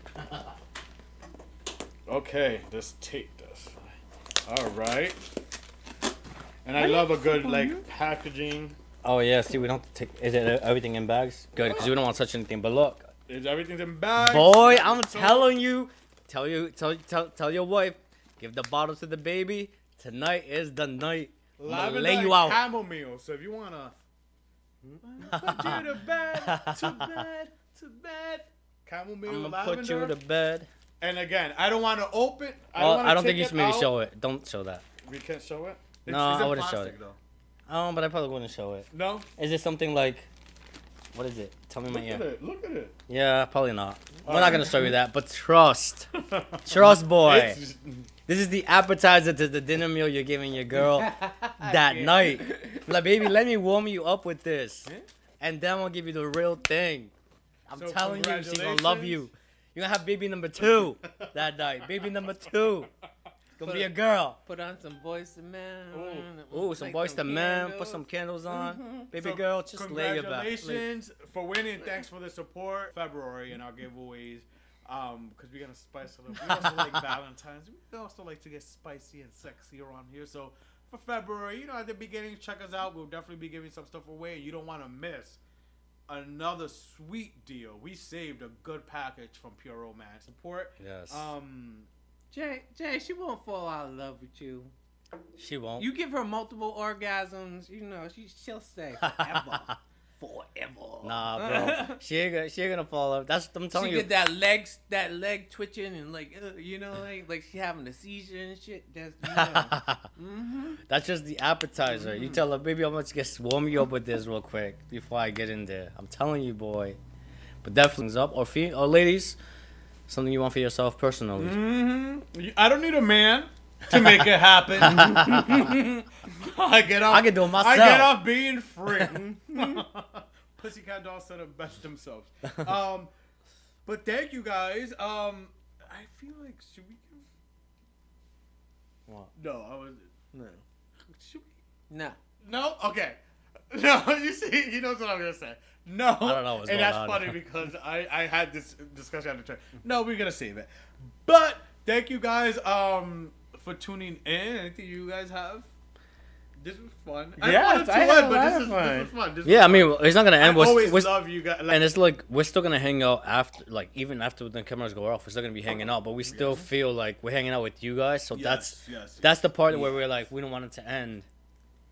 Okay, let's take this. All right. And I love a good like packaging. Oh yeah, see, we don't take. Is it everything in bags? Good, because we don't want to touch anything. But look, Is everything's in bags? boy, I'm telling you, tell you, tell, tell, tell your wife, give the bottle to the baby. Tonight is the night. gonna lavender lay you out. chamomile. So if you wanna put you to bed, to bed, to bed, chamomile, I'm gonna put you to bed. And again, I don't want to open. I Oh, don't, I don't think you should maybe out. show it. Don't show that. We can't show it. No, I wouldn't show it. Though. Oh, but I probably wouldn't show it. No, Is it something like? What is it? Tell me my look at ear. it. Look at it. Yeah, probably not. We're Alright. not gonna show you that, but trust, trust, boy. It's- This is the appetizer to the dinner meal you're giving your girl that night. Like, baby, let me warm you up with this, and then I'll give you the real thing. I'm So telling you, she's gonna love you. You're gonna have baby number two that night. Baby number two. Gonna be a girl. Put on some Boyz II Men. Ooh, some light Boyz II Men. Put some candles on. Baby So, girl, just lay your back. Congratulations for winning. Thanks for the support. February and our giveaways. Um, because we're gonna spice it up. We also like Valentine's. We also like to get spicy and sexy around here. So for February, you know, at the beginning, check us out. We'll definitely be giving some stuff away. and You don't want to miss another sweet deal. We saved a good package from Pure Romance. Support. Yes. Um, Jay, Jay, she won't fall out of love with you. she won't. You give her multiple orgasms, you know, she she'll stay forever. forever. Nah, bro. she ain't gonna, she ain't gonna fall up. That's what I'm She telling you. get that legs that leg twitching and like, uh, you know, like like she having a seizure and shit. That's you know. hmm That's just the appetizer. You tell her, baby, I'm gonna just warm you up with this real quick before I get in there. I'm telling you, boy. But definitely up or fe- or ladies, something you want for yourself personally. Mm-hmm. I don't need a man to make it happen. I get off. I can do it myself. I get off being free. Pussycat dolls said it best themselves. Um, but thank you guys. Um, I feel like should we? give- What? No, I was. No, Should we? no. No. Okay. No, you see, he knows what I'm gonna say. No, I don't know what's and that's on. funny because I I had this discussion at the time. No, we're gonna save it. But thank you guys um for tuning in. Anything you guys have? This was fun. I Yes, I had end, a but lot this of is fun. this was fun. This was Yeah, I fun. mean, it's not gonna I end. We're, always we're, love you guys. Like, and it's like we're still gonna hang out after, like even after the cameras go off, we're still gonna be hanging out. But we still feel like we're hanging out with you guys. So yes, that's yes, that's the part where we're like, we don't want it to end.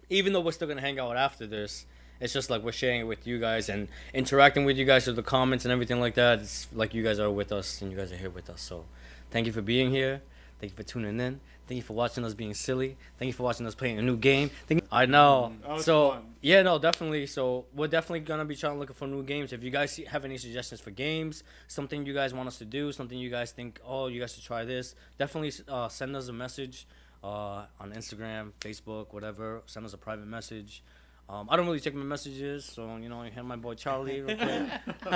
Even though we're still gonna hang out after this, it's just like we're sharing it with you guys and interacting with you guys through the comments and everything like that. It's like you guys are with us and you guys are here with us. So thank you for being here. Thank you for tuning in. Thank you for watching us being silly. Thank you for watching us playing a new game. Thank you- I know. Was So fun. yeah, no, definitely. So we're definitely gonna be trying to look for new games. If you guys see, have any suggestions for games, something you guys want us to do, something you guys think, oh, you guys should try this, definitely uh, send us a message uh, on Instagram, Facebook, whatever. Send us a private message. Um, I don't really check my messages, so you know, I have my boy Charlie. Real quick.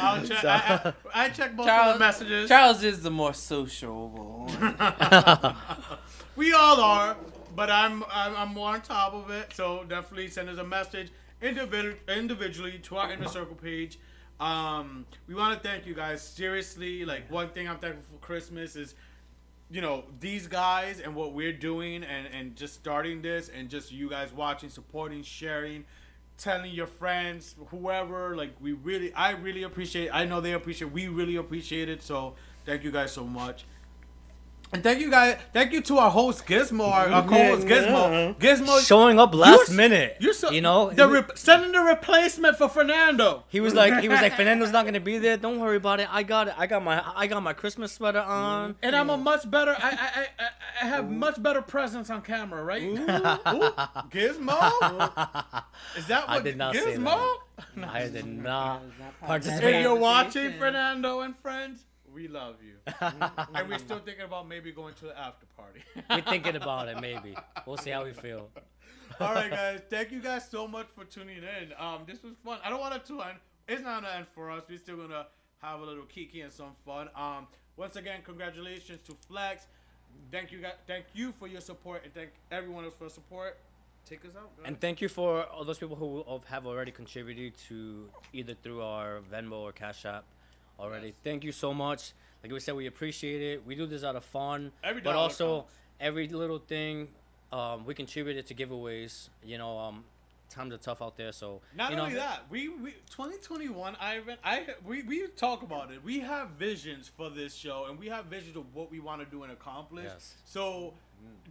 I'll check. So- I, I, I check both of the messages. Charles is the more sociable. we all are, but I'm, I'm I'm more on top of it. So definitely send us a message individu- individually to our inner circle page. Um, we want to thank you guys seriously. Like one thing I'm thankful for Christmas is, you know, these guys and what we're doing and and just starting this and just you guys watching, supporting, sharing. Telling your friends, whoever, like we really, I really appreciate. I know they appreciate. We really appreciate it. So thank you guys so much. And thank you guys. Thank you to our host Gizmo, our, our co-host Gizmo. Gizmo, Showing up last You're- minute. you're so, you know, the he, re- sending the replacement for Fernando. he was like, he was like, Fernando's not gonna be there. Don't worry about it. I got it. I got my, I got my Christmas sweater on. And I'm a much better. I I, I, I have much better presence on camera, right? Ooh, Gizmo. Is that what I did not say Gizmo? that. I did not If participate. you're watching Fernando and friends, we love you. and we're still thinking about maybe going to the after party. We're thinking about it. Maybe we'll see how we feel. All right, guys. Thank you guys so much for tuning in. Um, this was fun. I don't want it to end. It's not gonna end for us. We're still gonna have a little kiki and some fun. Um, once again, congratulations to Flex. Thank you, guys. Thank you for your support, and thank everyone else for support. Take us out, guys. And thank you for all those people who have already contributed to either through our Venmo or Cash App already. Yes. Thank you so much. Like we said, we appreciate it. We do this out of fun, Every but also counts. every little thing um, we contributed to giveaways. You know, um, times are tough out there. So Not you know, only that, we, we 2021. Ivan, I we we talk about it. We have visions for this show, and we have visions of what we want to do and accomplish. Yes. So,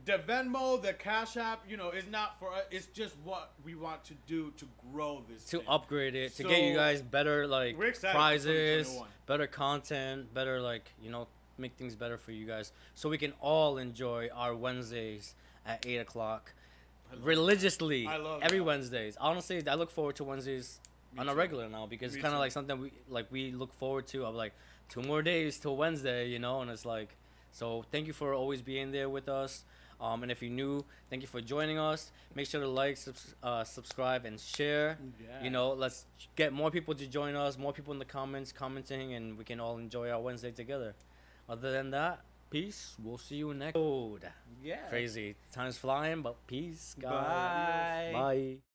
the Venmo, the Cash App, you know, is not for us. It's just what we want to do to grow this. to thing. upgrade it to get you guys better like we're excited for prizes better content better like you know make things better for you guys so we can all enjoy our wednesdays at 8 o'clock religiously I love every that. wednesdays honestly i look forward to wednesdays Me on a regular now because Me it's kind of like something we like we look forward to of like two more days till wednesday you know and it's like so thank you for always being there with us. Um, and if you're new thank you for joining us. Make sure to like subs- uh, subscribe and share. Yeah. you know let's get more people to join us more people in the comments commenting and we can all enjoy our wednesday together. Other than that peace. We'll see you next. Episode Yeah. crazy. Time's flying but peace guys. Bye. bye